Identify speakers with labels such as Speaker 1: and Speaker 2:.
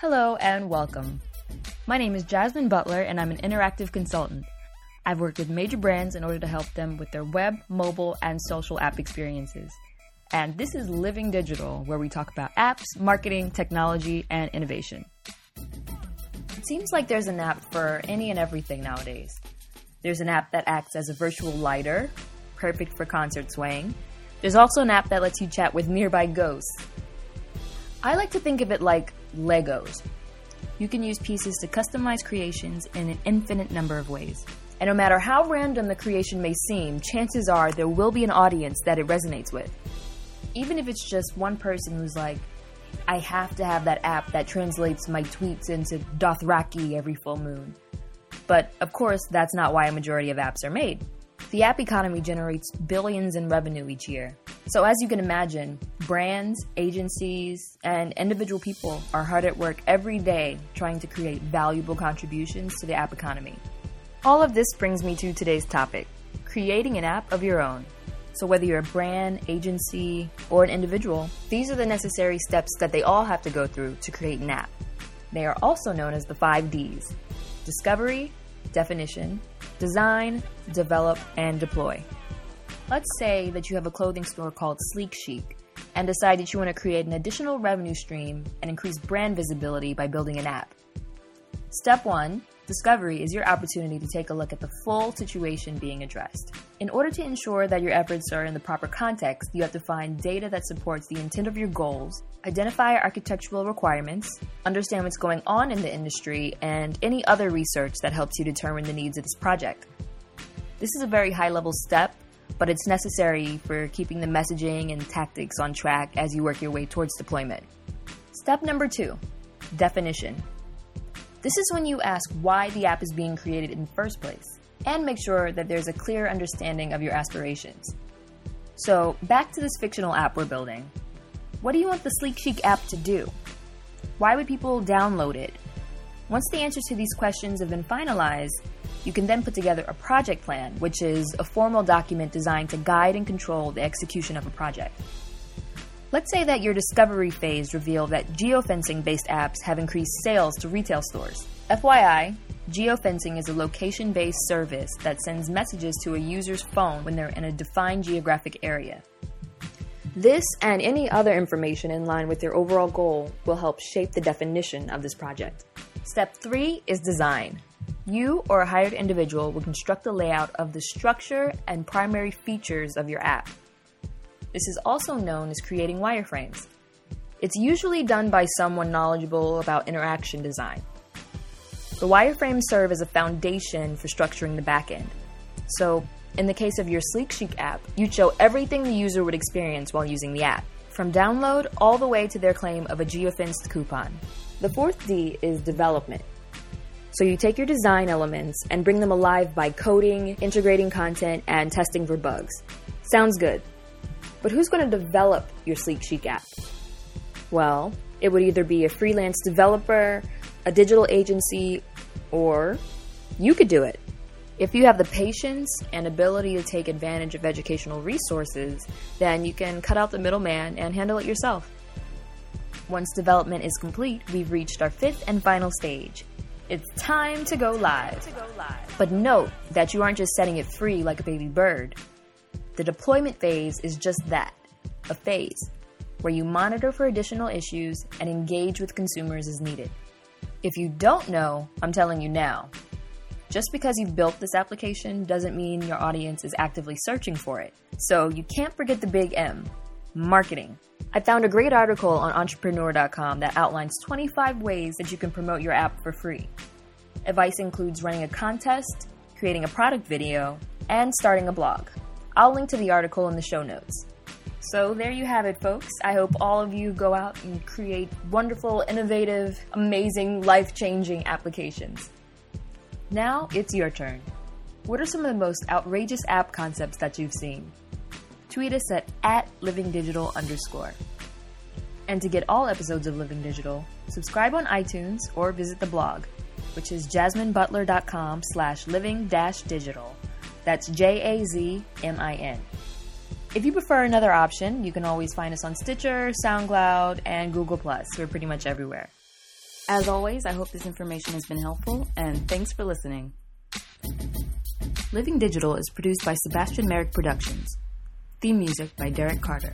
Speaker 1: Hello and welcome. My name is Jazmin Butler and I'm an interactive consultant. I've worked with major brands in order to help them with their web, mobile, and social app experiences. And this is Living Digital, where we talk about apps, marketing, technology, and innovation. It seems like there's an app for any and everything nowadays. There's an app that acts as a virtual lighter, perfect for concert swaying. There's also an app that lets you chat with nearby ghosts. I like to think of it like Legos. You can use pieces to customize creations in an infinite number of ways. And no matter how random the creation may seem, chances are there will be an audience that it resonates with. Even if it's just one person who's like, I have to have that app that translates my tweets into Dothraki every full moon. But of course, that's not why a majority of apps are made. The app economy generates billions in revenue each year. So, as you can imagine, brands, agencies, and individual people are hard at work every day trying to create valuable contributions to the app economy. All of this brings me to today's topic creating an app of your own. So, whether you're a brand, agency, or an individual, these are the necessary steps that they all have to go through to create an app. They are also known as the five Ds discovery, definition, design, develop, and deploy. Let's say that you have a clothing store called Sleek Chic and decide that you want to create an additional revenue stream and increase brand visibility by building an app. Step 1 Discovery is your opportunity to take a look at the full situation being addressed. In order to ensure that your efforts are in the proper context, you have to find data that supports the intent of your goals, identify architectural requirements, understand what's going on in the industry, and any other research that helps you determine the needs of this project. This is a very high level step, but it's necessary for keeping the messaging and tactics on track as you work your way towards deployment. Step number two definition. This is when you ask why the app is being created in the first place and make sure that there's a clear understanding of your aspirations. So, back to this fictional app we're building. What do you want the Sleek Chic app to do? Why would people download it? Once the answers to these questions have been finalized, you can then put together a project plan, which is a formal document designed to guide and control the execution of a project. Let's say that your discovery phase revealed that geofencing based apps have increased sales to retail stores. FYI, geofencing is a location based service that sends messages to a user's phone when they're in a defined geographic area. This and any other information in line with your overall goal will help shape the definition of this project. Step 3 is design. You or a hired individual will construct the layout of the structure and primary features of your app. This is also known as creating wireframes. It's usually done by someone knowledgeable about interaction design. The wireframes serve as a foundation for structuring the backend. So, in the case of your Sleek Chic app, you'd show everything the user would experience while using the app, from download all the way to their claim of a geofenced coupon. The fourth D is development. So you take your design elements and bring them alive by coding, integrating content, and testing for bugs. Sounds good. But who's going to develop your Sleek Chic app? Well, it would either be a freelance developer, a digital agency, or you could do it. If you have the patience and ability to take advantage of educational resources, then you can cut out the middleman and handle it yourself. Once development is complete, we've reached our fifth and final stage. It's time to go live. But note that you aren't just setting it free like a baby bird. The deployment phase is just that a phase where you monitor for additional issues and engage with consumers as needed. If you don't know, I'm telling you now. Just because you've built this application doesn't mean your audience is actively searching for it. So you can't forget the big M marketing. I found a great article on entrepreneur.com that outlines 25 ways that you can promote your app for free. Advice includes running a contest, creating a product video, and starting a blog. I'll link to the article in the show notes. So there you have it, folks. I hope all of you go out and create wonderful, innovative, amazing, life changing applications. Now it's your turn. What are some of the most outrageous app concepts that you've seen? Tweet us at, at livingdigital underscore. And to get all episodes of Living Digital, subscribe on iTunes or visit the blog, which is jazminbutler.com slash living dash digital. That's J A Z M I N. If you prefer another option, you can always find us on Stitcher, SoundCloud, and Google. Plus. We're pretty much everywhere. As always, I hope this information has been helpful, and thanks for listening. Living Digital is produced by Sebastian Merrick Productions. Theme music by Derek Carter.